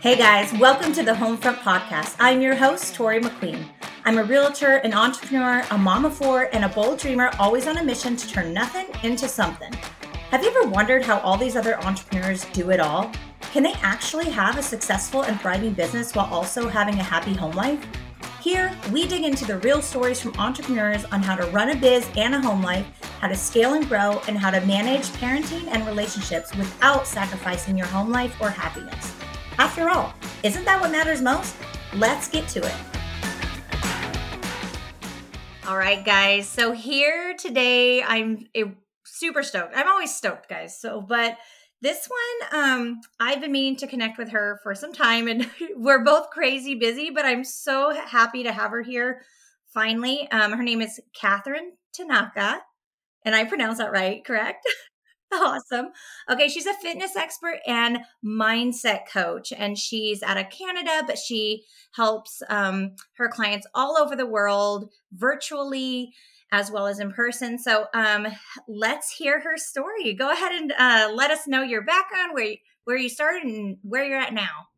Hey guys, welcome to the Homefront Podcast. I'm your host, Tori McQueen. I'm a realtor, an entrepreneur, a mom of four, and a bold dreamer, always on a mission to turn nothing into something. Have you ever wondered how all these other entrepreneurs do it all? Can they actually have a successful and thriving business while also having a happy home life? Here, we dig into the real stories from entrepreneurs on how to run a biz and a home life, how to scale and grow, and how to manage parenting and relationships without sacrificing your home life or happiness. After all, isn't that what matters most? Let's get to it. All right, guys. So here today, I'm super stoked. I'm always stoked, guys. So, but this one, um, I've been meaning to connect with her for some time, and we're both crazy busy, but I'm so happy to have her here finally. Um, her name is Catherine Tanaka, and I pronounce that right, correct? awesome. Okay, she's a fitness expert and mindset coach, and she's out of Canada, but she helps um, her clients all over the world virtually as well as in person. So um, let's hear her story. Go ahead and uh, let us know your background, where you, where you started, and where you're at now.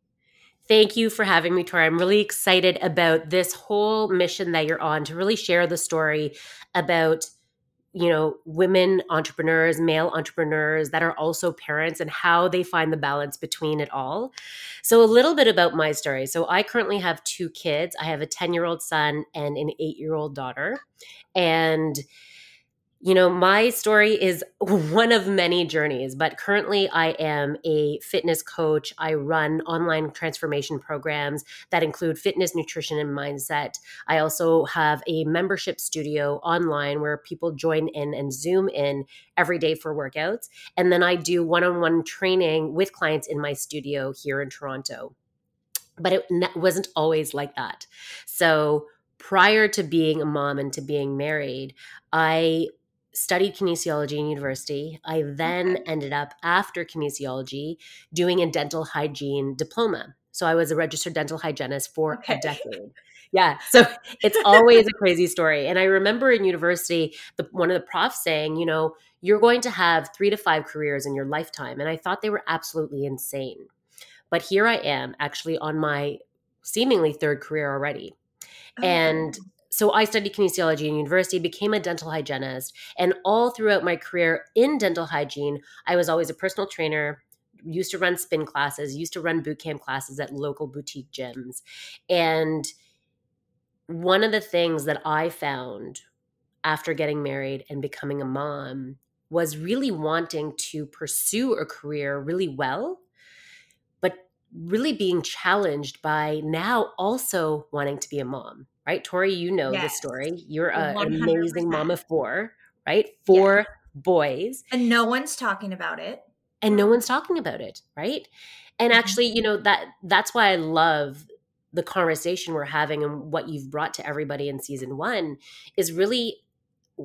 Thank you for having me, Tori. I'm really excited about this whole mission that you're on to really share the story about you know women entrepreneurs male entrepreneurs that are also parents and how they find the balance between it all. So a little bit about my story. So i currently have two kids. I have a 10 year old son and an 8 year old daughter. And you know, my story is one of many journeys, but currently I am a fitness coach. I run online transformation programs that include fitness, nutrition, and mindset. I also have a membership studio online where people join in and Zoom in every day for workouts. And then I do one on one training with clients in my studio here in Toronto. But it wasn't always like that. So, prior to being a mom and to being married, I studied kinesiology in university. I then okay. ended up after kinesiology doing a dental hygiene diploma. So I was a registered dental hygienist for okay. a decade. Yeah. So it's always a crazy story. And I remember in university, the, one of the profs saying, you know, you're going to have three to five careers in your lifetime. And I thought they were absolutely insane. But here I am actually on my seemingly third career already. Oh. And so I studied kinesiology in university, became a dental hygienist, and all throughout my career in dental hygiene, I was always a personal trainer, used to run spin classes, used to run boot camp classes at local boutique gyms. And one of the things that I found after getting married and becoming a mom was really wanting to pursue a career really well, really being challenged by now also wanting to be a mom right? Tori, you know yes. the story. You're an amazing mom of four, right? Four yeah. boys. And no one's talking about it. And no one's talking about it, right? And mm-hmm. actually, you know, that that's why I love the conversation we're having and what you've brought to everybody in season one is really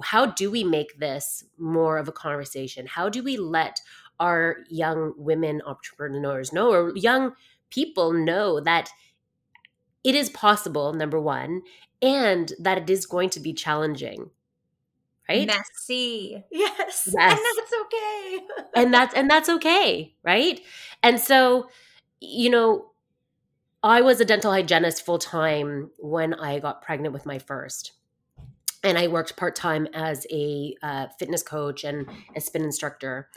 how do we make this more of a conversation? How do we let our young women entrepreneurs know or young people know that it is possible, number one, and that it is going to be challenging. Right? Messy. Yes. yes. And that's okay. and that's and that's okay, right? And so, you know, I was a dental hygienist full time when I got pregnant with my first. And I worked part time as a uh, fitness coach and a spin instructor.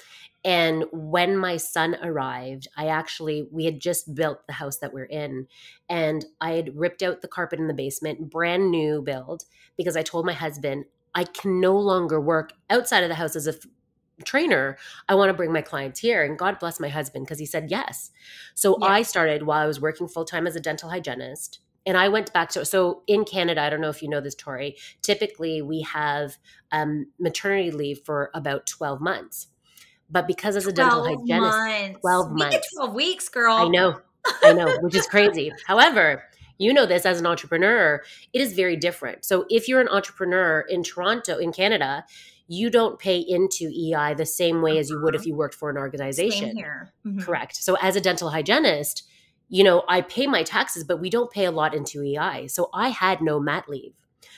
And when my son arrived, I actually, we had just built the house that we're in. And I had ripped out the carpet in the basement, brand new build, because I told my husband, I can no longer work outside of the house as a f- trainer. I want to bring my clients here. And God bless my husband because he said yes. So yeah. I started while I was working full time as a dental hygienist. And I went back to so in Canada. I don't know if you know this, Tori. Typically, we have um, maternity leave for about twelve months. But because as a dental hygienist, months. 12 months. 12 weeks, girl. I know. I know, which is crazy. However, you know this as an entrepreneur, it is very different. So if you're an entrepreneur in Toronto, in Canada, you don't pay into EI the same way as you would if uh-huh. you worked for an organization. Mm-hmm. Correct. So as a dental hygienist, you know, I pay my taxes, but we don't pay a lot into EI. So I had no mat leave.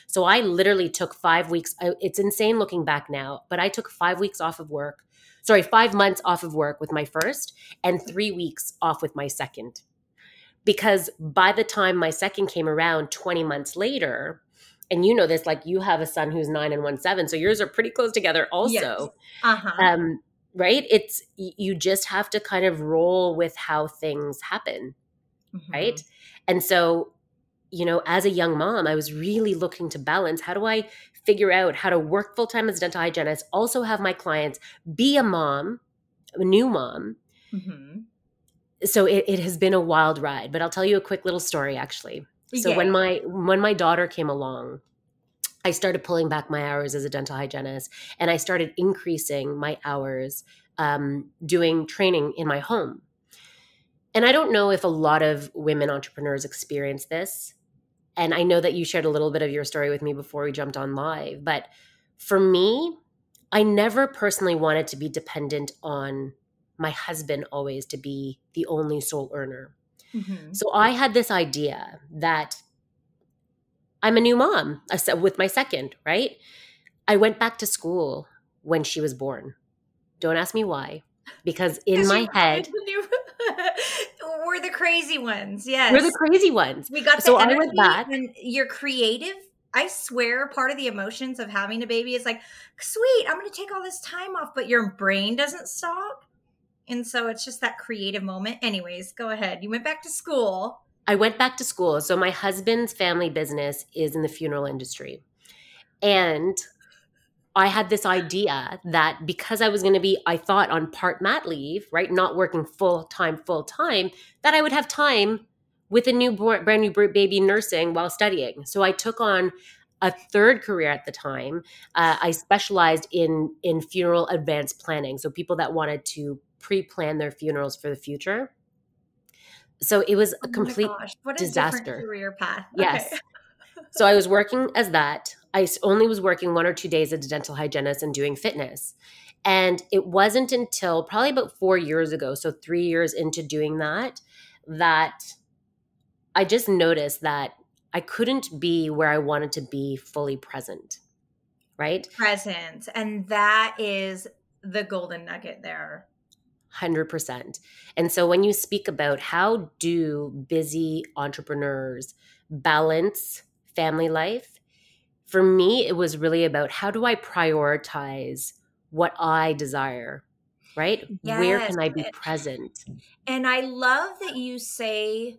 So I literally took five weeks. It's insane looking back now, but I took five weeks off of work sorry, five months off of work with my first and three weeks off with my second. because by the time my second came around 20 months later, and you know this, like you have a son who's nine and one seven, so yours are pretty close together, also. Yes. Uh-huh. Um, right? It's you just have to kind of roll with how things happen, mm-hmm. right? And so, you know, as a young mom, I was really looking to balance how do I figure out how to work full time as a dental hygienist, also have my clients, be a mom, a new mom. Mm-hmm. So it, it has been a wild ride, but I'll tell you a quick little story actually. So yeah. when my when my daughter came along, I started pulling back my hours as a dental hygienist, and I started increasing my hours um, doing training in my home. And I don't know if a lot of women entrepreneurs experience this. And I know that you shared a little bit of your story with me before we jumped on live, but for me, I never personally wanted to be dependent on my husband always to be the only sole earner. Mm-hmm. So I had this idea that I'm a new mom with my second, right? I went back to school when she was born. Don't ask me why, because in my head, we're the crazy ones. Yes, we're the crazy ones. We got the so I went back, and you're creative. I swear, part of the emotions of having a baby is like, sweet, I'm going to take all this time off, but your brain doesn't stop. And so it's just that creative moment. Anyways, go ahead. You went back to school. I went back to school. So my husband's family business is in the funeral industry. And I had this idea that because I was going to be, I thought on part mat leave, right? Not working full time, full time, that I would have time with a new brand new baby nursing while studying. So I took on a third career at the time. Uh, I specialized in in funeral advanced planning. So people that wanted to pre-plan their funerals for the future. So it was a oh complete gosh, disaster. career path. Yes. Okay. so I was working as that. I only was working one or two days as a dental hygienist and doing fitness. And it wasn't until probably about four years ago, so three years into doing that, that I just noticed that I couldn't be where I wanted to be fully present. Right? Present. And that is the golden nugget there. 100%. And so when you speak about how do busy entrepreneurs balance family life, for me, it was really about how do I prioritize what I desire, right? Yes. Where can I be present? And I love that you say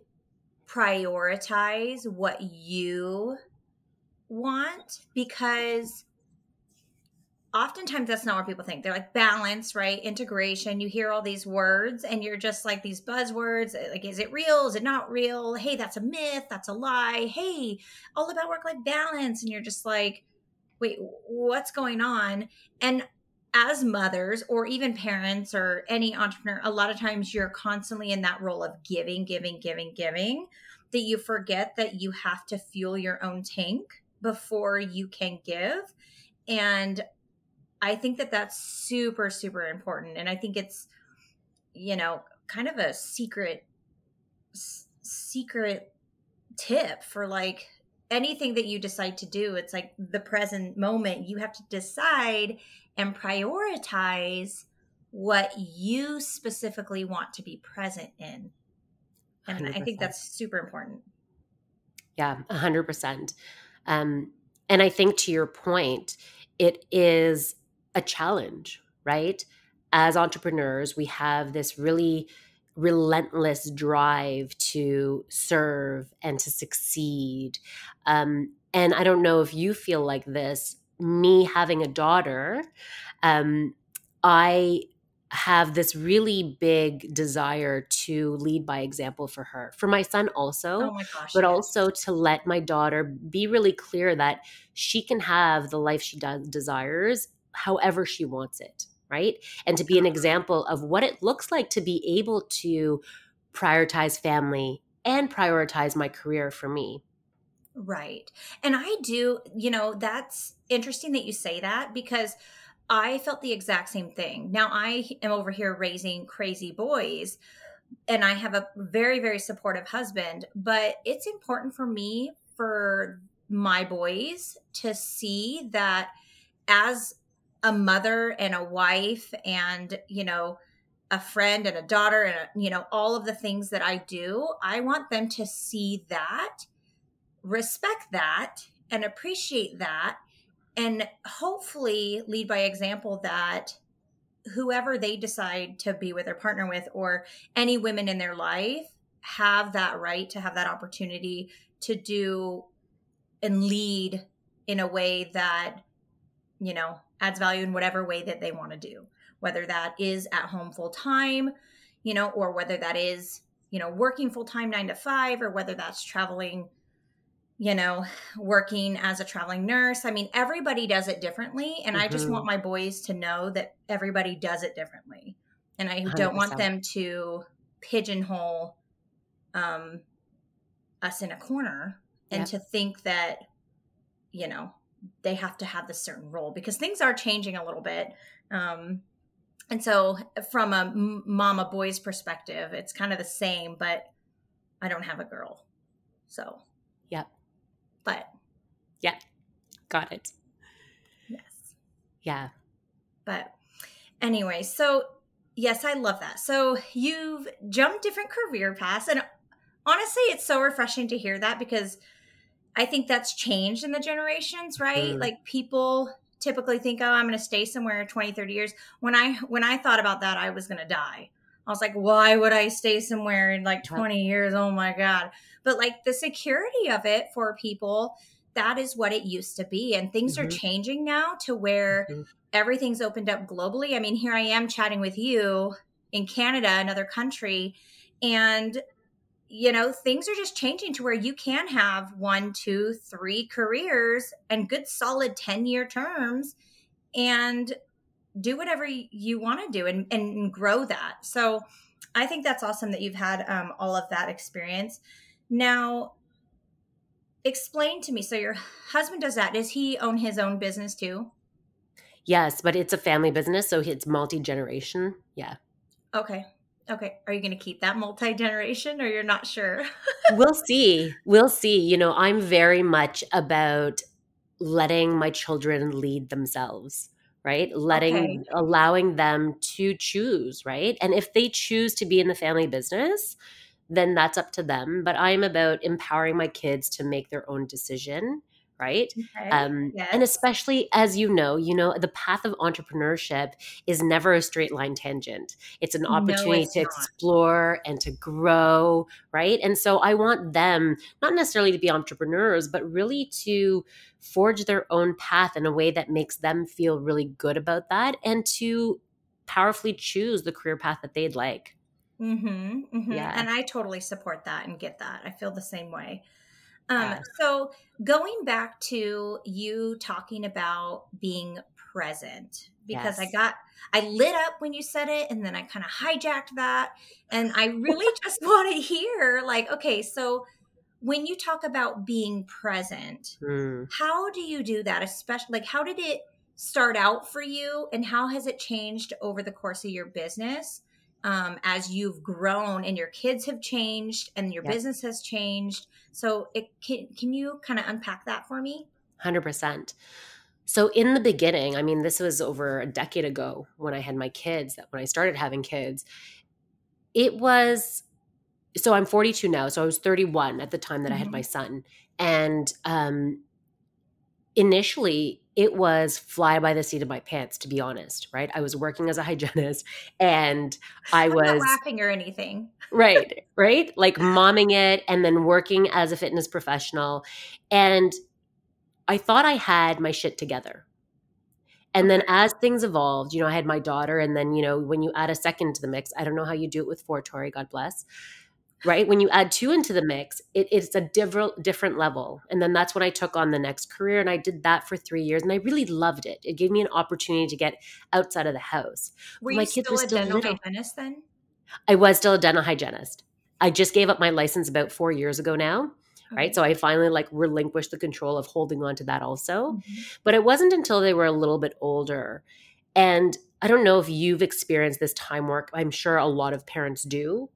prioritize what you want because oftentimes that's not what people think. They're like balance, right? Integration. You hear all these words and you're just like these buzzwords. Eh, like, is it real? Is it not real? Hey, that's a myth. That's a lie. Hey, all about work life balance. And you're just like, wait, what's going on? And as mothers or even parents or any entrepreneur, a lot of times you're constantly in that role of giving, giving, giving, giving, that you forget that you have to fuel your own tank before you can give. And I think that that's super, super important. And I think it's, you know, kind of a secret, s- secret tip for like anything that you decide to do. It's like the present moment. You have to decide and prioritize what you specifically want to be present in. And 100%. I think that's super important. Yeah, 100%. Um, and I think to your point, it is a challenge, right? As entrepreneurs, we have this really relentless drive to serve and to succeed. Um, and I don't know if you feel like this. Me having a daughter, um, I have this really big desire to lead by example for her, for my son also, oh my gosh, but yes. also to let my daughter be really clear that she can have the life she does desires however she wants it, right? And to be an example of what it looks like to be able to prioritize family and prioritize my career for me. Right. And I do, you know, that's interesting that you say that because I felt the exact same thing. Now I am over here raising crazy boys and I have a very, very supportive husband, but it's important for me for my boys to see that as a mother and a wife and you know a friend and a daughter and a, you know all of the things that I do, I want them to see that, respect that, and appreciate that, and hopefully lead by example that whoever they decide to be with or partner with, or any women in their life, have that right to have that opportunity to do and lead in a way that you know adds value in whatever way that they want to do whether that is at home full time, you know, or whether that is, you know, working full time nine to five, or whether that's traveling, you know, working as a traveling nurse. I mean, everybody does it differently. And mm-hmm. I just want mm-hmm. my boys to know that everybody does it differently. And I do not want them to pigeonhole um, us in a corner and yep. to think that, you know, they have to have this certain role because things are changing a little bit. Um, and so from a mama boy's perspective it's kind of the same but i don't have a girl. So. Yep. But. Yeah got it. Yes. Yeah. But anyway so yes i love that. So you've jumped different career paths and honestly it's so refreshing to hear that because i think that's changed in the generations right? Mm. like people typically think oh i'm going to stay somewhere 20 30 years. When i when i thought about that i was going to die. I was like why would i stay somewhere in like 20 years? Oh my god. But like the security of it for people that is what it used to be and things mm-hmm. are changing now to where mm-hmm. everything's opened up globally. I mean here i am chatting with you in canada another country and you know, things are just changing to where you can have one, two, three careers and good solid 10 year terms and do whatever you want to do and, and grow that. So I think that's awesome that you've had um, all of that experience. Now, explain to me. So your husband does that. Does he own his own business too? Yes, but it's a family business, so it's multi generation. Yeah. Okay. Okay. Are you going to keep that multi generation or you're not sure? we'll see. We'll see. You know, I'm very much about letting my children lead themselves, right? Letting, okay. allowing them to choose, right? And if they choose to be in the family business, then that's up to them. But I'm about empowering my kids to make their own decision right okay. um, yes. and especially as you know you know the path of entrepreneurship is never a straight line tangent it's an opportunity no, it's to not. explore and to grow right and so i want them not necessarily to be entrepreneurs but really to forge their own path in a way that makes them feel really good about that and to powerfully choose the career path that they'd like mm-hmm, mm-hmm. yeah and i totally support that and get that i feel the same way um, so going back to you talking about being present, because yes. I got I lit up when you said it, and then I kind of hijacked that, and I really just want to hear like, okay, so when you talk about being present, mm. how do you do that? Especially like, how did it start out for you, and how has it changed over the course of your business? Um, as you've grown and your kids have changed and your yep. business has changed. So, it can can you kind of unpack that for me? Hundred percent. So in the beginning, I mean, this was over a decade ago when I had my kids. That when I started having kids, it was. So I'm 42 now. So I was 31 at the time that mm-hmm. I had my mm-hmm. son, and um, initially it was fly by the seat of my pants to be honest right? I was working as a hygienist and i I'm was laughing or anything. Right right? Like momming it and then working as a fitness professional and i thought i had my shit together. And then as things evolved you know i had my daughter and then you know when you add a second to the mix i don't know how you do it with four tori god bless right? When you add two into the mix it, it's a different different level. And then that's when i took on the next career and i did that for three years and i really loved it. It gave me an opportunity to get outside of the house. Were my you kids still were still a dental little. hygienist then? I was still a dental hygienist. I just gave up my license about four years ago now okay. right so i finally like relinquished the control of holding on to that also. Mm-hmm. but it wasn't until they were a little bit older. And i don't know if you've experienced this time work. I'm sure a lot of parents do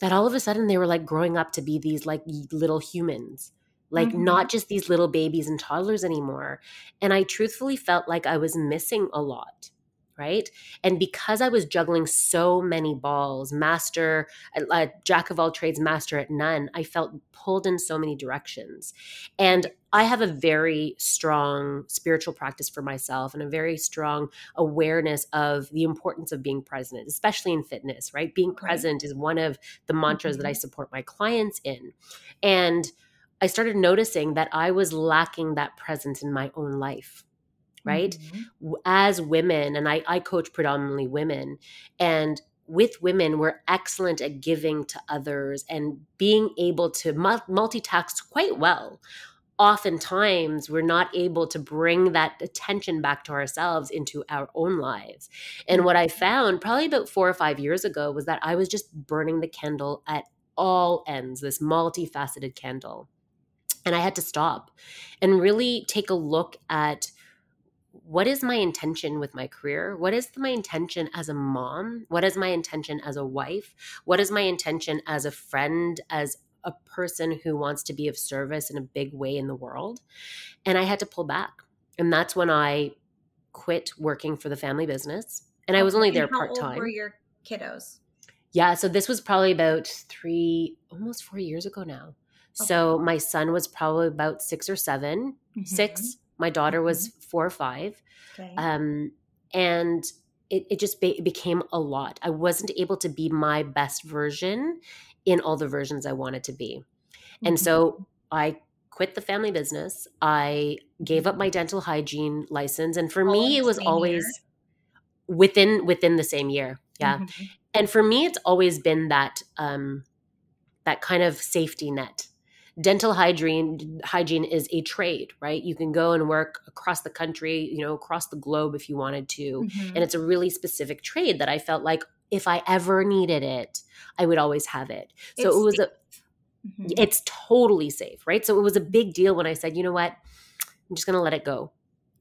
that all of a sudden they were like growing up to be these like little humans like mm-hmm. not just these little babies and toddlers anymore and i truthfully felt like i was missing a lot right? And because I was juggling so many balls, master, uh, jack of all trades, master at none, I felt pulled in so many directions. And I have a very strong spiritual practice for myself and a very strong awareness of the importance of being present, especially in fitness, right? Being present is one of the mantras mm-hmm. that I mm-hmm. support my clients in. And I started noticing that I was lacking that presence in my own life right? Mm-hmm. As women, and I, I coach predominantly women, and with women, we're excellent at giving to others and being able to multitask quite well. Oftentimes, we're not able to bring that attention back to ourselves into our own lives. And what I mm-hmm. found probably about four or five years ago was that I was just burning the candle at all ends, this multifaceted candle. And I had to stop and really take a look at what is my intention with my career? What is my intention as a mom? What is my intention as a wife? What is my intention as a friend, as a person who wants to be of service in a big way in the world? And I had to pull back. And that's when I quit working for the family business. And I was only there part time. were your kiddos? Yeah, so this was probably about three, almost four years ago now. Okay. So my son was probably about six or 7 mm-hmm. six my daughter was mm-hmm. four or five. Okay. Um, and it, it just be- became a lot. I wasn't able to be my best version in all the versions I wanted to be. Mm-hmm. And so. I quit the family business. I gave up my mm-hmm. dental hygiene license. And for all me, it was always year. within within the same year. Yeah. Mm-hmm. And for me, it's always been that um that kind of safety net dental hygiene hygiene is a trade right you can go and work across the country you know across the globe if you wanted to mm-hmm. and it's a really specific trade that i felt like if i ever needed it i would always have it so it's it was safe. a mm-hmm. it's totally safe right so it was a big deal when i said you know what i'm just going to let it go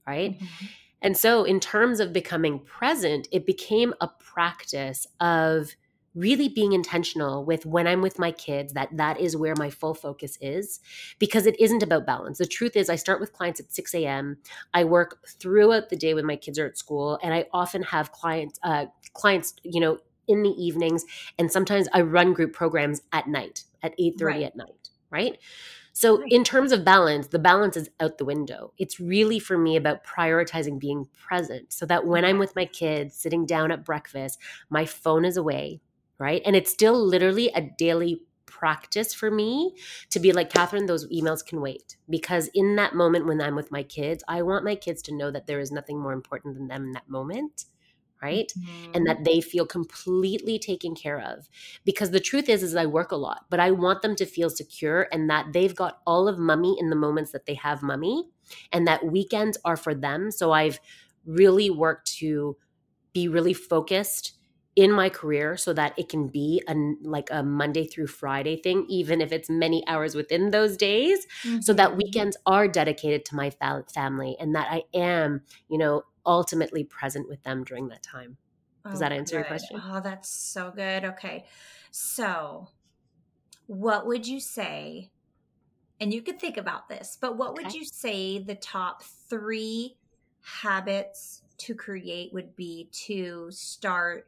right mm-hmm. and so in terms of becoming present it became a practice of really being intentional with when i'm with my kids that that is where my full focus is because it isn't about balance. The truth is i start with clients at 6 a.m i work throughout the day when my kids are at school and i often have clients uh, clients you know in the evenings and sometimes i run group programs at night at 8 30 right. at night right? So, in terms of balance, the balance is out the window. It's really for me about prioritizing being present so that when I'm with my kids sitting down at breakfast, my phone is away right? And it's still literally a daily practice for me to be like, Catherine, those emails can wait. Because in that moment when I'm with my kids, I want my kids to know that there is nothing more important than them in that moment right mm-hmm. and that they feel completely taken care of because the truth is is i work a lot but i want them to feel secure and that they've got all of mummy in the moments that they have mummy and that weekends are for them so i've really worked to be really focused in my career so that it can be a like a Monday through Friday thing even if it's many hours within those days mm-hmm. so that mm-hmm. weekends are dedicated to my family and that I am you know ultimately present with them during that time does oh, that answer good. your question oh that's so good okay so what would you say and you could think about this but what okay. would you say the top 3 habits to create would be to start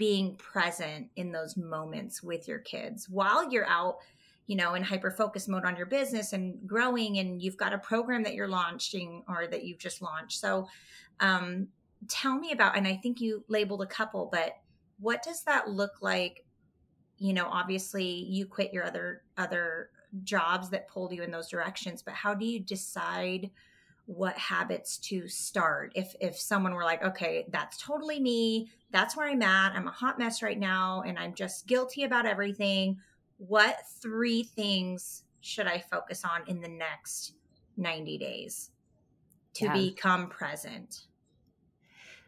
being present in those moments with your kids while you're out you know in hyper focus mode on your business and growing and you've got a program that you're launching or that you've just launched. So um, tell me about and i think you labeled a couple but what does that look like? You know obviously you quit your other other jobs that pulled you in those directions but how do you decide what habits to start. If if someone were like okay that's totally me. That's where i'm at. I'm a hot mess right now and i'm just guilty about everything what three things should i focus on in the next 90 days to yeah. become present?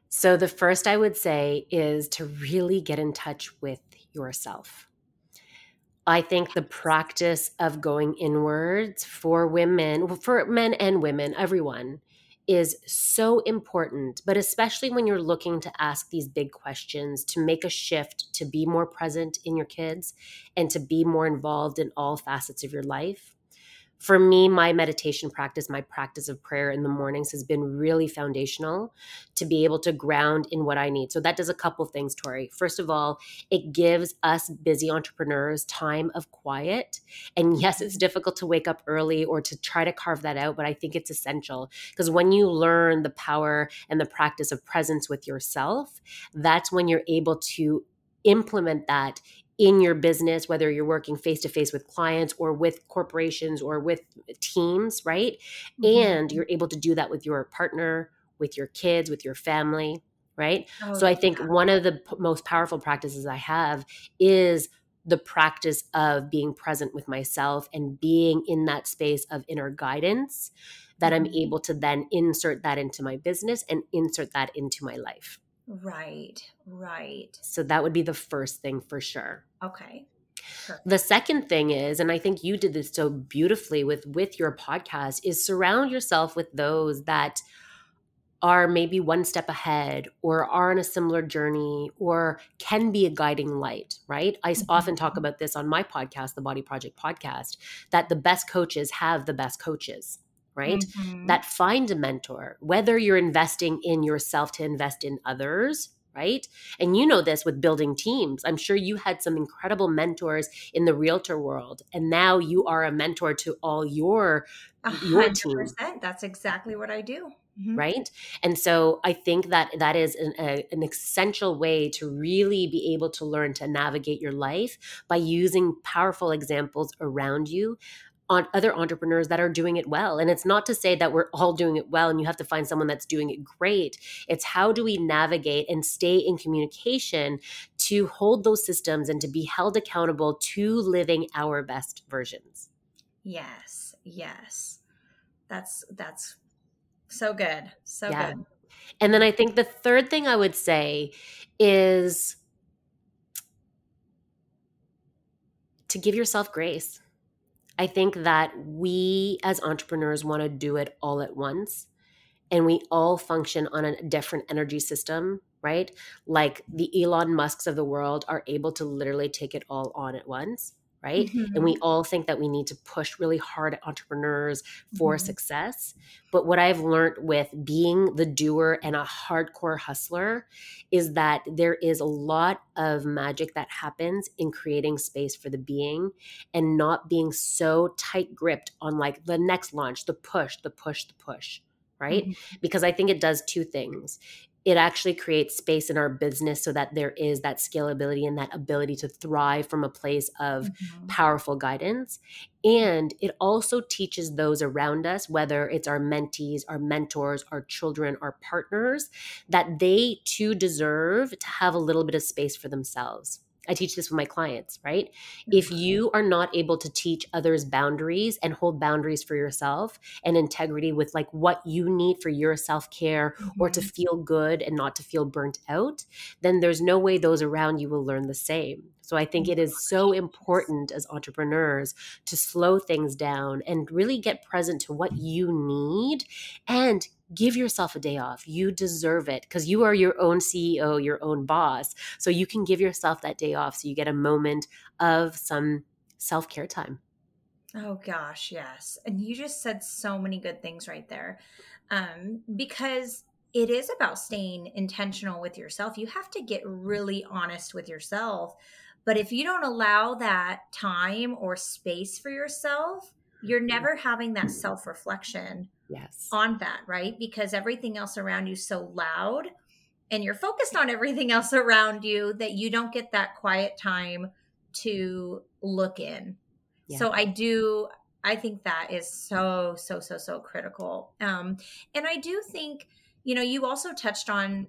So the first i would say is to really get in touch with yourself I think the practice of going inwards for women, for men and women, everyone, is so important, but especially when you're looking to ask these big questions, to make a shift, to be more present in your kids, and to be more involved in all facets of your life. For me, my meditation practice, my practice of prayer in the mornings has been really foundational to be able to ground in what I need. So that does a couple things, Tori. First of all, it gives us busy entrepreneurs time of quiet. And yes, it's difficult to wake up early or to try to carve that out, but I think it's essential because when you learn the power and the practice of presence with yourself, that's when you're able to implement that in your business, whether you're working face to face with clients or with corporations or with teams, right? Mm-hmm. And you're able to do that with your partner, with your kids, with your family, right? Oh, so I think yeah. one of the p- most powerful practices I have is the practice of being present with myself and being in that space of inner guidance that mm-hmm. I'm able to then insert that into my business and insert that into my life. Right, right. So that would be the first thing for sure. Okay. Perfect. The second thing is, and I think you did this so beautifully with with your podcast, is surround yourself with those that are maybe one step ahead or are on a similar journey or can be a guiding light, right? I mm-hmm. often talk about this on my podcast, the Body Project podcast, that the best coaches have the best coaches right? Mm-hmm. That find a mentor, whether you're investing in yourself to invest in others, right? And you know this with building teams. I'm sure you had some incredible mentors in the realtor world, and now you are a mentor to all your your team. That's exactly what I do. Mm-hmm. Right. And so I think that that is an, a, an essential way to really be able to learn to navigate your life by using powerful examples around you on other entrepreneurs that are doing it well. And it's not to say that we're all doing it well and you have to find someone that's doing it great. It's how do we navigate and stay in communication to hold those systems and to be held accountable to living our best versions. Yes. Yes. That's that's so good. So yeah. good. And then I think the third thing I would say is to give yourself grace I think that we as entrepreneurs want to do it all at once and we all function on a different energy system, right? Like the Elon Musks of the world are able to literally take it all on at once right? Mm-hmm. And we all think that we need to push really hard at entrepreneurs for mm-hmm. success. But what I've learned with being the doer and a hardcore hustler is that there is a lot of magic that happens in creating space for the being and not being so tight gripped on like the next launch, the push, the push, the push right? Mm-hmm. Because I think it does two things it actually creates space in our business so that there is that scalability and that ability to thrive from a place of mm-hmm. powerful guidance. And it also teaches those around us, whether it's our mentees, our mentors, our children, our partners, that they too deserve to have a little bit of space for themselves. I teach this with my clients, right? Mm-hmm. If you are not able to teach others boundaries and hold boundaries for yourself and integrity with like what you need for your self-care mm-hmm. or to mm-hmm. feel good and not to feel burnt out, then there's no way those around you will learn the same. So I think it is so important as entrepreneurs to slow things down and really get present to what you need and give yourself a day off. You deserve it because you are your own CEO, your own boss. So you can give yourself that day off so you get a moment of some self care time. Oh gosh, yes. And you just said so many good things right there. Um, because it is about staying intentional with yourself. You have to get really honest with yourself. But if you don't allow that time or space for yourself, you're mm-hmm. never having that self reflection yes. on that right? Because everything else around you is so loud and you're focused on everything else around you that you don't get that quiet time to look in. Yeah. so i do i think that is so so so so critical. Um and i do think you know you also touched on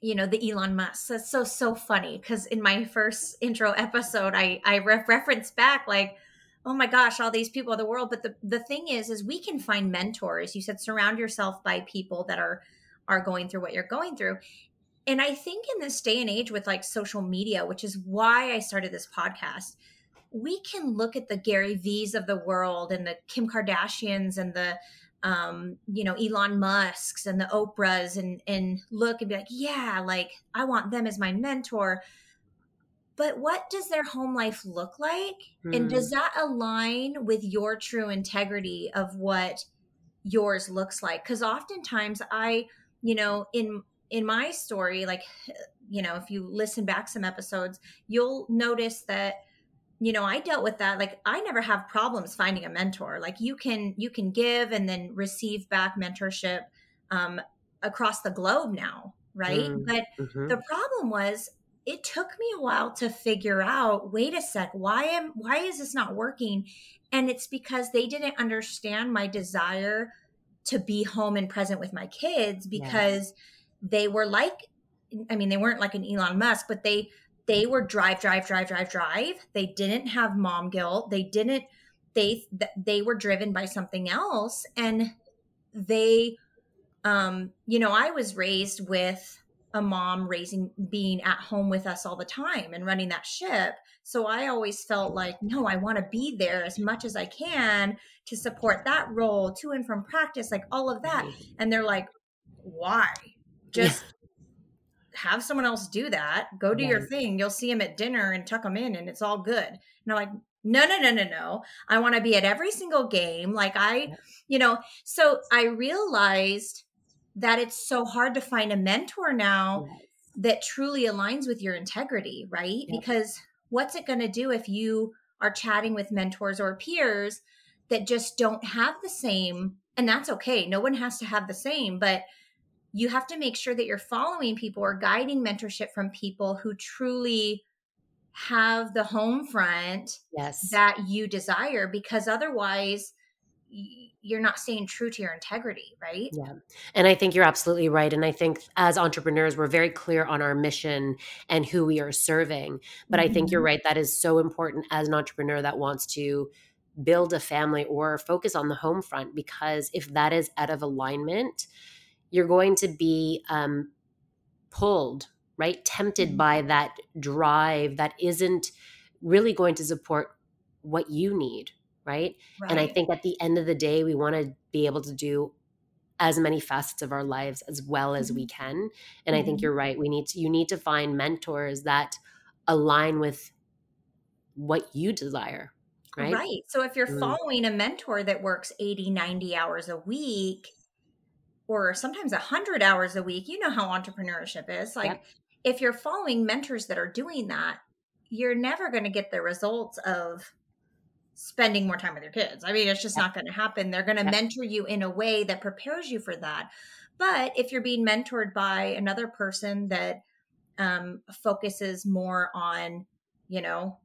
you know the elon musk. That's so so funny because in my first intro episode i i referenced back like oh my gosh all these people of the world. But the, the thing is is we can find mentors. You said surround yourself by people that are are going through what you're going through. And i think in this day and age with like social media which is why i started this podcast we can look at the gary v's of the world and the kim kardashians and the um, you know elon musks and the oprahs and and look and be like yeah like i want them as my mentor but what does their home life look like? Mm. And does that align with your true integrity of what yours looks like? Because oftentimes I, you know, in in my story, like, you know, if you listen back some episodes, you'll notice that you know i dealt with that like i never have problems finding a mentor like you can you can give and then receive back mentorship um, across the globe now right mm, but mm-hmm. the problem was it took me a while to figure out wait a sec why am why is this not working? And it's because they didn't understand my desire to be home and present with my kids because they were like i mean they weren't like an elon musk but they they were drive drive drive drive drive. They didn't have mom guilt. They didn't they they were driven by something else. And they um you know i was raised with a mom raising being at home with us all the time and running that ship. So i always felt like no i want to be there as much as i can to support that role to and from practice like all of that. And they're like why? Just yeah. have someone else do that. Go do your thing. You'll see them at dinner and tuck them in and it's all good. And i'm like no no no no no. I want to be at every single game. Like i you know so i realized that it's so hard to find a mentor now yes. that truly aligns with your integrity, right? Yes. Because what's it going to do if you are chatting with mentors or peers that just don't have the same? And that's okay. No one has to have the same, but you have to make sure that you're following people or guiding mentorship from people who truly have the home front yes. that you desire because otherwise you're not staying true to your integrity, right? Yeah. And I think you're absolutely right. And I think as entrepreneurs, we're very clear on our mission and who we are serving. But mm-hmm. I think you're mm-hmm. right. That is so important as an entrepreneur that wants to build a family or focus on the home front, because if that is out of alignment, you're going to be um, pulled, right? Tempted mm-hmm. by that drive that isn't really going to support what you need right? right? And I think at the end of the day, we want to be able to do as many facets of our lives as well as we mm-hmm. can. And mm-hmm. I think mm-hmm. you're right. We need to, you need to find mentors that align with what you desire. Right. Right. So if you're mm. following a mentor that works 80, 90 hours a week, or sometimes 100 hours a week, you know how entrepreneurship is. Like, yep. if you're following mentors that are doing that, you're never going to get the results of spending more time with your kids. I mean, it's just yeah. not going to happen. They're going to yeah. mentor you in a way that prepares you for that. But if you're being mentored by another person that um, focuses more on, you know,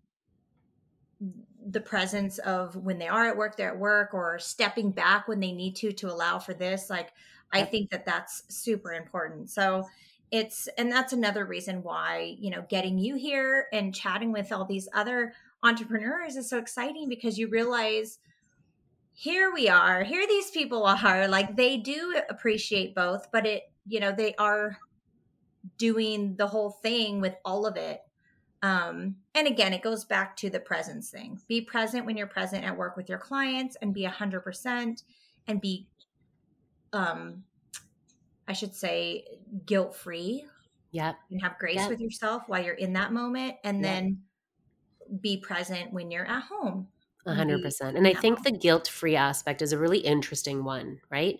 the presence of when they are at work, they're at work, or stepping back when they need to to allow for this, like, I think that that's super important. So, it's and that's another reason why you know getting you here and chatting with all these other entrepreneurs is so exciting because you realize here we are. Here these people are. Like they do appreciate both but it you know they are doing the whole thing with all of it. Um and again it goes back to the presence thing. Be present when you're present at work with your clients and be 100% and be um i should say guilt free yeah and have grace yep. with yourself while you're in that moment. And yep. then be present when you're at home. Hundred percent. And I think the guilt free aspect is a really interesting one, right?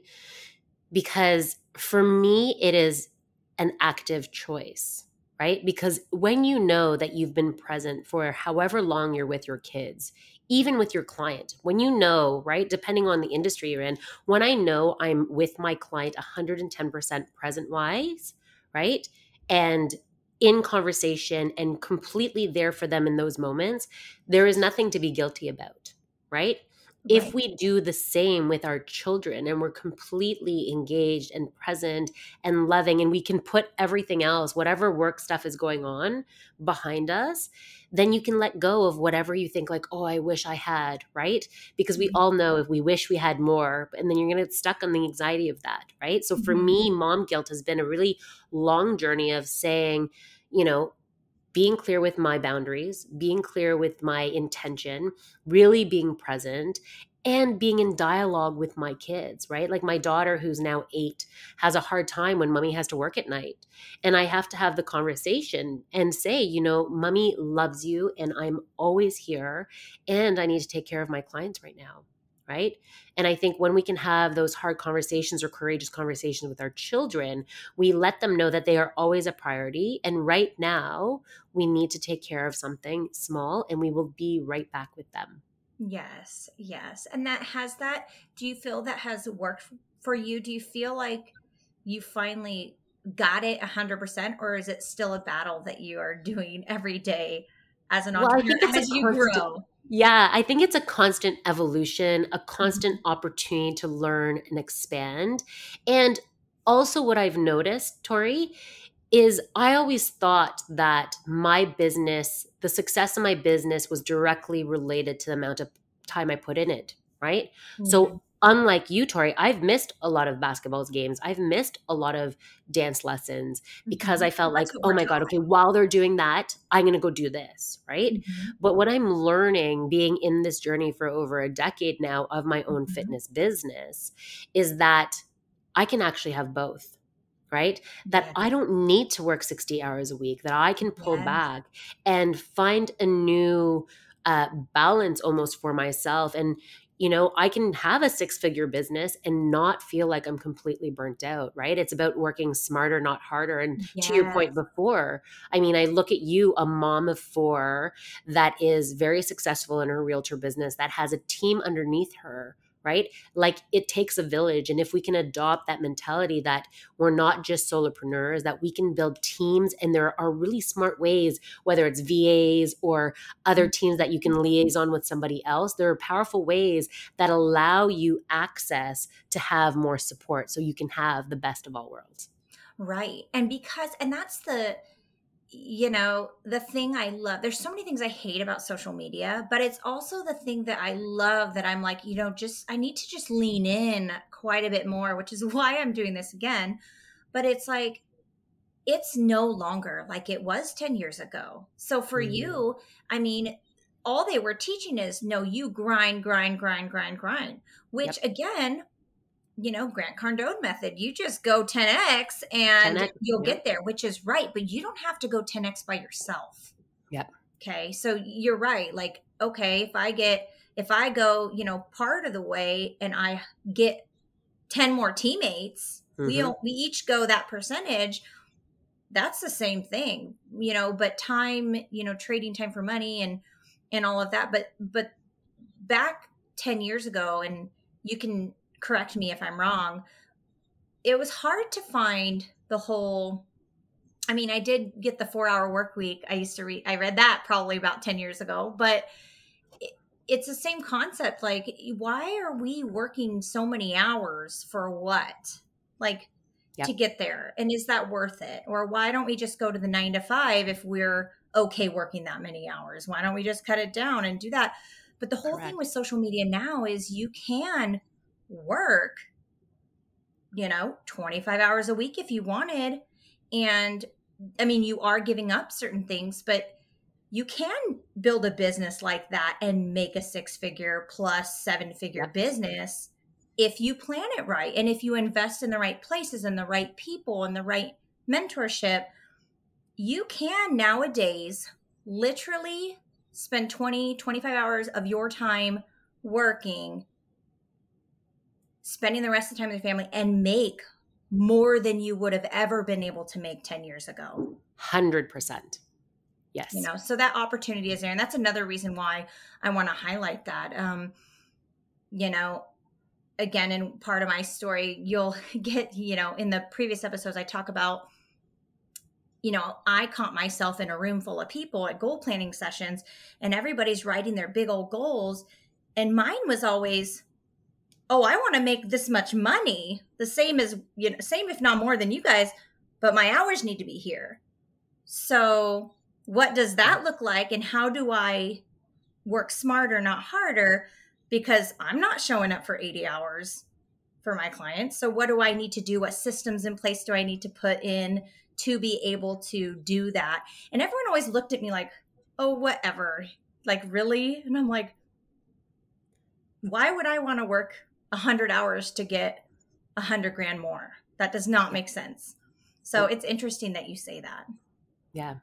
Because for me, it is an active choice, right? Because when you know that you've been present for however long you're with your kids, even with your client, when you know, right, depending on the industry you're in, when I know I'm with my client 110% present wise, right? And in conversation and completely there for them in those moments, there is nothing to be guilty about, right? Right. If we do the same with our children and we're completely engaged and present and loving, and we can put everything else, whatever work stuff is going on behind us, then you can let go of whatever you think, like, oh, I wish I had, right? Because we mm-hmm. all know if we wish we had more, and then you're going to get stuck on the anxiety of that, right? So for mm-hmm. me, mom guilt has been a really long journey of saying, you know, being clear with my boundaries, being clear with my intention, really being present, and being in dialogue with my kids, right? Like my daughter, who's now eight, has a hard time when mommy has to work at night. And I have to have the conversation and say, you know, mommy loves you and I'm always here and I need to take care of my clients right now. Right. And I think when we can have those hard conversations or courageous conversations with our children, we let them know that they are always a priority. And right now, we need to take care of something small and we will be right back with them. Yes, yes. And that has that, do you feel that has worked for you? Do you feel like you finally got it 100% or is it still a battle that you are doing every day as an well, entrepreneur as you constant, grow? Yeah, I think it's a constant evolution, a constant mm-hmm. opportunity to learn and expand. And also what I've noticed, Tori, is I always thought that my business, the success of my business was directly related to the amount of time I put in it, right? Mm-hmm. So unlike you, Tori, I've missed a lot of basketball games. I've missed a lot of dance lessons because mm-hmm. I felt like, oh my God, okay, while they're doing that, I'm going to go do this. Right. Mm-hmm. But what I'm learning being in this journey for over a decade now of my own mm-hmm. fitness business is that I can actually have both right? That yeah. I don't need to work 60 hours a week, that I can pull yes. back and find a new uh, balance almost for myself. And, you know, I can have a six figure business and not feel like I'm completely burnt out, right? It's about working smarter, not harder. And yes. to your point before, I mean, I look at you, a mom of four that is very successful in her realtor business, that has a team underneath her right? Like it takes a village. And if we can adopt that mentality that we're not just solopreneurs, that we can build teams, and there are really smart ways, whether it's VAs or other mm. teams that you can liaison with somebody else, there are powerful ways that allow you access to have more support so you can have the best of all worlds. Right. And because, and that's the, you know, the thing I love, there's so many things I hate about social media, but it's also the thing that I love that I'm like, you know, just, I need to just lean in quite a bit more, which is why I'm doing this again. But it's like, it's no longer like it was 10 years ago. So for mm. you, I mean, all they were teaching is no, you grind, grind, grind, grind, grind, which yep. again, you know, Grant Cardone method. You just go 10x and 10X, you'll get there, which is right. But you don't have to go 10x by yourself. Yep. Okay. So you're right. Like, okay, if I get, if I go, you know, part of the way and I get 10 more teammates, mm-hmm. we, we each go that percentage. That's the same thing, you know, but time, you know, trading time for money and, and all of that. But, but back 10 years ago, and you can correct me if I'm wrong. It was hard to find the whole I mean, I did get the 4-hour work week. I used to read I read that probably about 10 years ago, but it, it's the same concept like why are we working so many hours for what? Like yep. to get there. And is that worth it? Or why don't we just go to the 9 to 5 if we're okay working that many hours? Why don't we just cut it down and do that? But the whole Correct. thing with social media now is you can work, you know, 25 hours a week if you wanted. And I mean, you are giving up certain things, but you can build a business like that and make a six figure plus seven figure yep. business if you plan it right and if you invest in the right places and the right people and the right mentorship you can nowadays literally spend 20 25 hours of your time working spending the rest of the time with your family and make more than you would have ever been able to make 10 years ago. 100%. Yes. You know, so that opportunity is there. And that's another reason why I want to highlight that. Um, you know, again, in part of my story, you'll get, you know, in the previous episodes, I talk about, you know, I caught myself in a room full of people at goal planning sessions and everybody's writing their big old goals. And mine was always, oh, I want to make this much money, the same as you know, same if not more than you guys, but my hours need to be here. So, what does that look like and how do I work smarter, not harder because I'm not showing up for 80 hours for my clients. So, what do I need to do? What systems in place do I need to put in to be able to do that? And everyone always looked at me like, oh, whatever. Like, really? And I'm like, why would I want to work 100 hours to get 100 grand more? That does not make sense. So it's interesting that you say that. Yeah.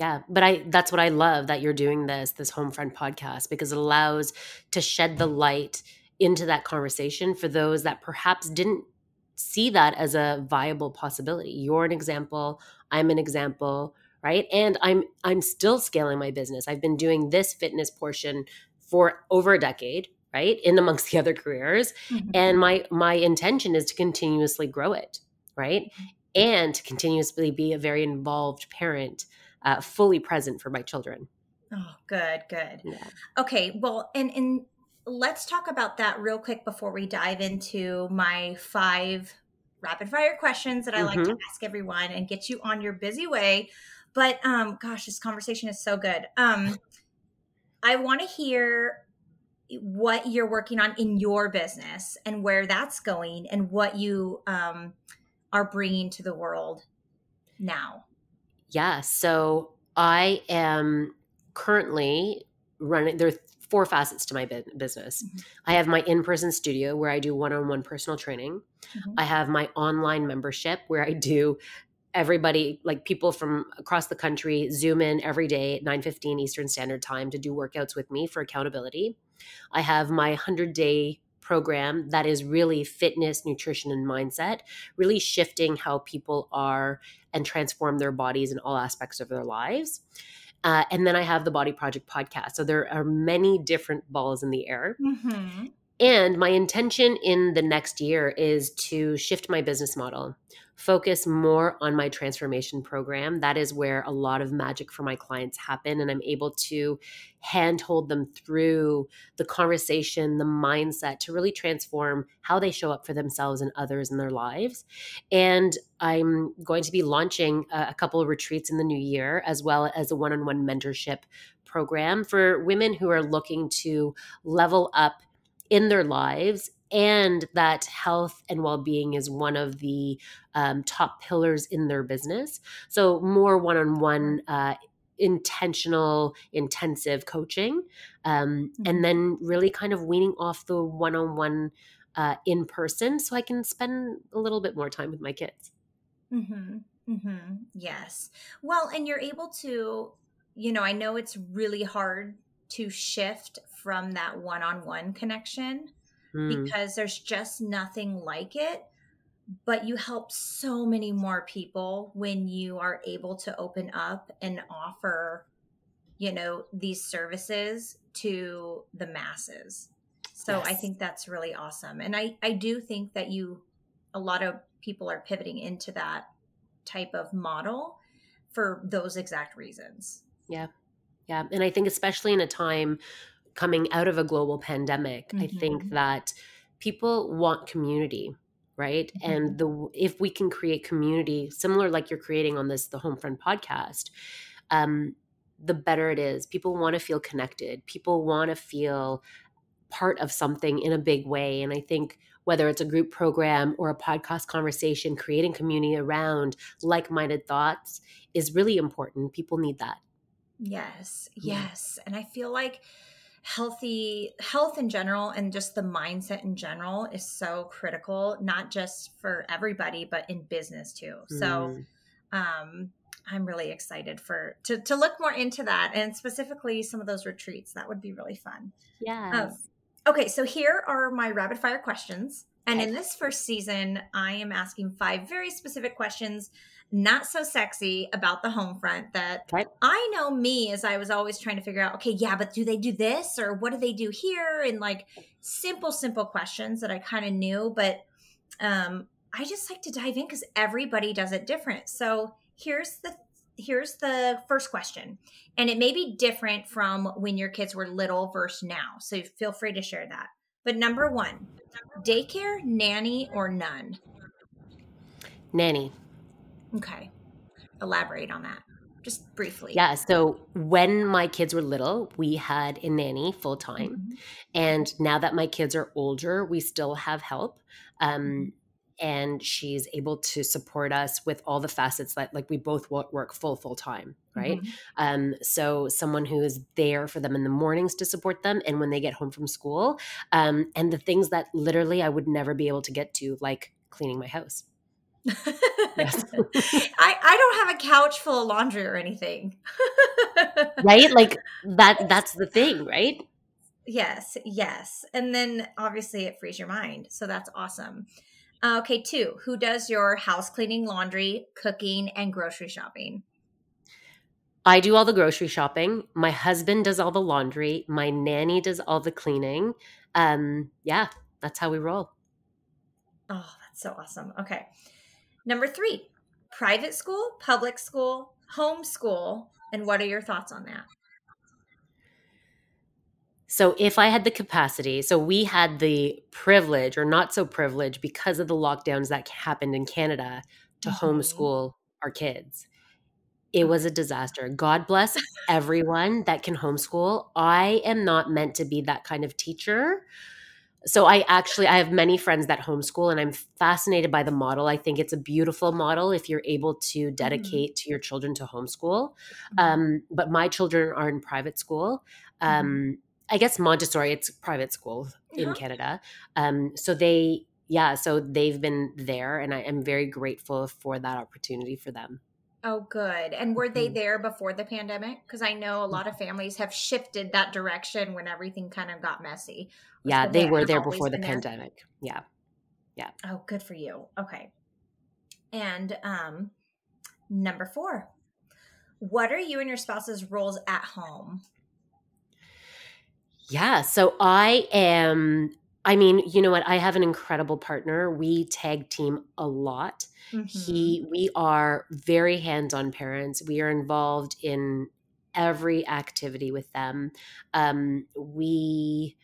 Yeah, but I that's what I love that you're doing this this Homefront podcast because it allows to shed the light into that conversation for those that perhaps didn't see that as a viable possibility. You're an example, I'm an example, right? And I'm I'm still scaling my business. I've been doing this fitness portion for over a decade, right? In amongst the other careers, mm-hmm. and my my intention is to continuously grow it, right? Mm-hmm. And to continuously be a very involved parent uh, fully present for my children. Oh, good, good. Yeah. Okay, well, and and let's talk about that real quick before we dive into my five rapid fire questions that I mm-hmm. like to mm-hmm. ask everyone and get you on your busy way. But um, gosh, this conversation is so good. Um, I want to hear what you're working on in your business and where that's going and what you um, are bringing to the world now. Yeah. So I am currently running, there are four facets to my business. Mm-hmm. I have my in person studio where I do one on one personal training. Mm-hmm. I have my online membership where I do everybody like people from across the country zoom in every day at 9:15 Eastern Standard Time to do workouts with me for accountability. I have my 100 day program that is really fitness, nutrition, and mindset, really shifting how people are and transform their bodies in all aspects of their lives. Uh, and then I have the Body Project podcast. So there are many different balls in the air. Mm-hmm. And my intention in the next year is to shift my business model focus more on my transformation program. That is where a lot of magic for my clients happen. And I'm able to handhold them through the conversation, the mindset to really transform how they show up for themselves and others in their lives. And I'm going to be launching a, couple of retreats in the new year, as well as a one on one mentorship program for women who are looking to level up in their lives and that health and well-being is one of the um, top pillars in their business so more one-on-one uh, intentional intensive coaching um, mm-hmm. and then really kind of weaning off the one-on-one uh, in person so i can spend a little bit more time with my kids mm-hmm. Mm-hmm. yes well and you're able to you know i know it's really hard to shift from that one-on-one connection mm. because there's just nothing like it. But you help so many more people when you are able to open up and offer, you know, these services to the masses. So yes. I think that's really awesome. And I, I do think that you, a lot of people are pivoting into that type of model for those exact reasons. Yeah. Yeah. And I think, especially in a time coming out of a global pandemic, mm-hmm. I think mm-hmm. that people want community right? Mm-hmm. and the if we can create community similar like you're creating on this the homefront podcast um the better it is. People want to feel connected. People want to feel part of something in a big way. And i think whether it's a group program or a podcast conversation creating community around like-minded thoughts is really important. People need that. Yes yes. And i feel like healthy health in general and just the mindset in general is so critical not just for everybody but in business too. Mm. so um i'm really excited for to to look more into that and specifically some of those retreats. That would be really fun. Yeah um, okay so here are my rapid fire questions. And in this first season i am asking five very specific questions not so sexy about the home front that okay. I know me as I was always trying to figure out, okay, yeah, but do they do this or what do they do here? And like simple, simple questions that I kind of knew, but um, I just like to dive in because everybody does it different. So here's the here's the first question and it may be different from when your kids were little versus now so feel free to share that but number one daycare nanny or none nanny Okay. Elaborate on that just briefly. Yeah. So when my kids were little, we had a nanny full time. Mm-hmm. And now that my kids are older, we still have help. Um, mm-hmm. and she's able to support us with all the facets that like we both work full full time right? Mhm. Um, so someone who is there for them in the mornings to support them and when they get home from school, um, and the things that literally I would never be able to get to, like cleaning my house. Yes. I, I don't have a couch full of laundry or anything. right? Like that that's the thing, right? Yes, yes. And then obviously it frees your mind. So that's awesome. Uh, okay, two. Who does your house cleaning, laundry, cooking, and grocery shopping? I do all the grocery shopping. My husband does all the laundry. My nanny does all the cleaning. Um, yeah, that's how we roll. Oh, that's so awesome. Okay. Number three, private school, public school, homeschool, and what are your thoughts on that? So if I had the capacity, so we had the privilege or not so privilege because of the lockdowns that happened in Canada to Mhm. homeschool our kids. It was a disaster. God bless everyone that can homeschool. I am not meant to be that kind of teacher. So I actually I have many friends that homeschool and I'm fascinated by the model. I think it's a beautiful model if you're able to dedicate to your children to homeschool. Mm-hmm. Um, but my children are in private school. Um, I guess Montessori, it's private school in. Canada. Um, so they, yeah, so they've been there, and I am very grateful for that opportunity for them. Oh, good. And were they Mhm. there before the pandemic? Because I know a lot of families have shifted that direction when everything kind of got messy. Yeah, the they were there before the there? pandemic. Yeah. Yeah. Oh, good for you. Okay. And um, number four, what are you and your spouse's roles at home? Yeah. So I am, I mean, you know what? I have an incredible partner. We tag team a lot. Mm-hmm. He, we are very hands on parents. We are involved in every activity with them. Um, we,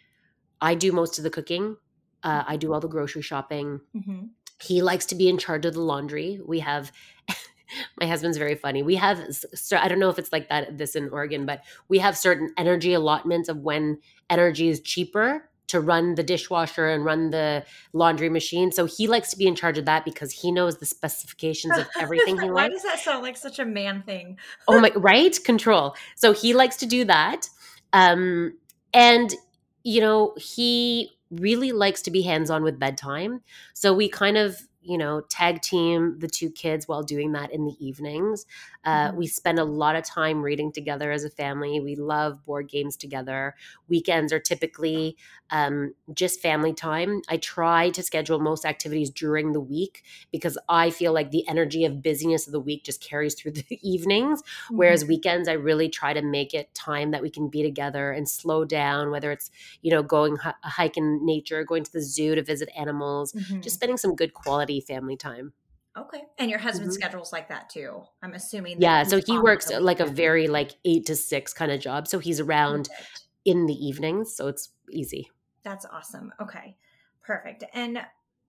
I do most of the cooking. Uh, I do all the grocery shopping. Mhm. He likes to be in charge of the laundry. We have, my husband's very funny. We have, so I don't know if it's like that this in Oregon, but we have certain energy allotments of when energy is cheaper to run the dishwasher and run the laundry machine. So he likes to be in charge of that because he knows the specifications of everything he Why does that sound like such a man thing? oh my right? Control. So he likes to do that. Um and you know he really likes to be hands on with bedtime. So we kind of you know tag team the two kids while doing that in the evenings uh, Mhm. we spend a lot of time reading together as a family we love board games together weekends are typically um, just family time i try to schedule most activities during the week because i feel like the energy of busyness of the week just carries through the evenings Whereas Mhm. weekends, I really try to make it time that we can be together and slow down, whether it's, you know, going hi- a hike in nature, going to the zoo to visit animals, Mhm. just spending some good quality family time. okay. And your husband's Mhm. schedule's like that too. I'm assuming. Yeah. So he works like a very like eight to six kind of job. So he's around Perfect. in the evenings. So it's easy. That's awesome. Okay. Perfect. And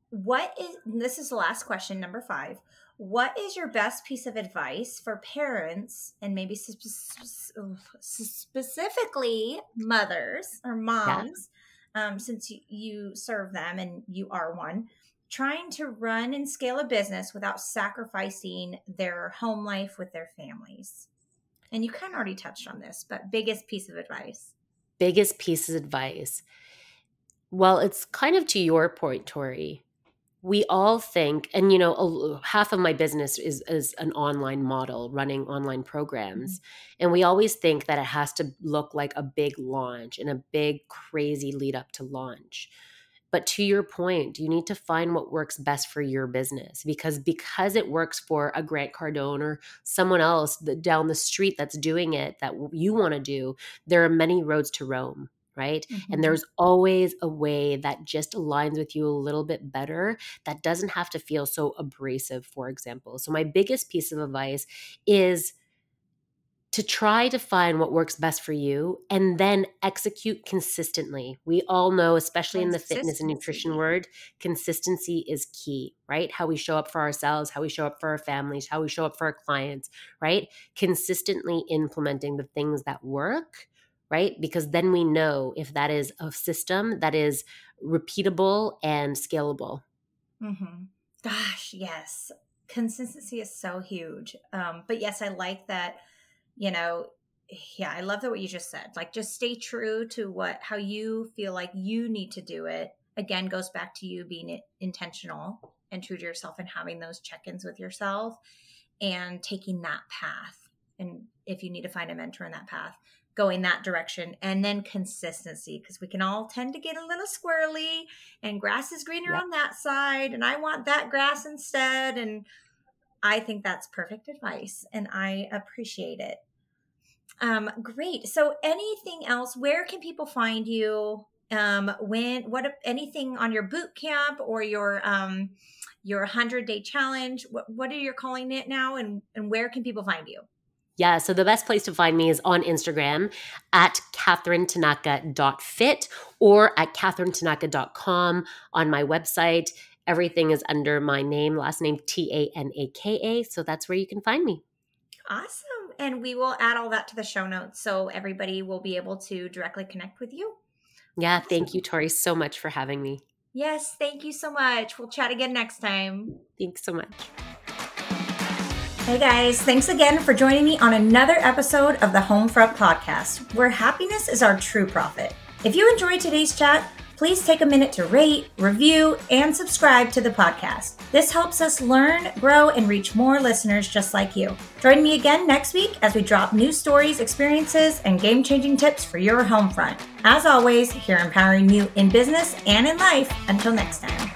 what is this is the last question, number five. What is your best piece of advice for parents and maybe spe- specifically mothers or moms, um, since you, you serve them and you are one, trying to run and scale a business without sacrificing their home life with their families? And you kind of already touched on this, but biggest piece of advice. Biggest piece of advice. Well, it's kind of to your point, Tori. We all think, and you know, a- half of my business is is an online model, running online programs, mm-hmm. and we always think that it has to look like a big launch and a big crazy lead up to launch. But to your point, you need to find what works best for your business because because it works for a Grant Cardone or someone else down the street that's doing it that you want to do, there are many roads to Rome, right? Mhm. And there's always a way that just aligns with you a little bit better that doesn't have to feel so abrasive, for example. So, my biggest piece of advice is to try to find what works best for you and then execute consistently. We all know, especially in the fitness and nutrition word, consistency is key, right? How we show up for ourselves, how we show up for our families, how we show up for our clients, right? Consistently implementing the things that work right? Because then we know if that is a system that is repeatable and scalable. Mm-hmm. Gosh, yes. Consistency is so huge. Um, but yes, I like that you know, yeah, I love that what you just said. Like just stay true to what how you feel like you need to do it. Again, goes back to you being intentional and true to yourself and having those check-ins with yourself and taking that path. And if you need to find a mentor in that path, going that direction and then consistency because we can all tend to get a little squirrely and grass is greener yeah. on that side and I want that grass instead and I think that's perfect advice and I appreciate it. Um, great. So, anything else? Where can people find you? Um, when what anything on your boot camp or your um your hundred day challenge? What what are you calling it now? And and where can people find you? Yeah, so the best place to find me is on Instagram at katherinetanaka.fit or at katherinetanaka.com on my website. Everything is under my name, last name T A N A K A. So that's where you can find me. Awesome. And we will add all that to the show notes so everybody will be able to directly connect with you. Yeah, thank you, Tori, so much for having me. Yes, thank you so much. We'll chat again next time. Thanks so much. Hey guys, thanks again for joining me on another episode of the Homefront Podcast, where happiness is our true profit. If you enjoyed today's chat, please take a minute to rate, review, and subscribe to the podcast. This helps us learn, grow, and reach more listeners just like you. Join me again next week as we drop new stories, experiences, and game changing tips for your home front. As always, here empowering you in business and in life. Until next time.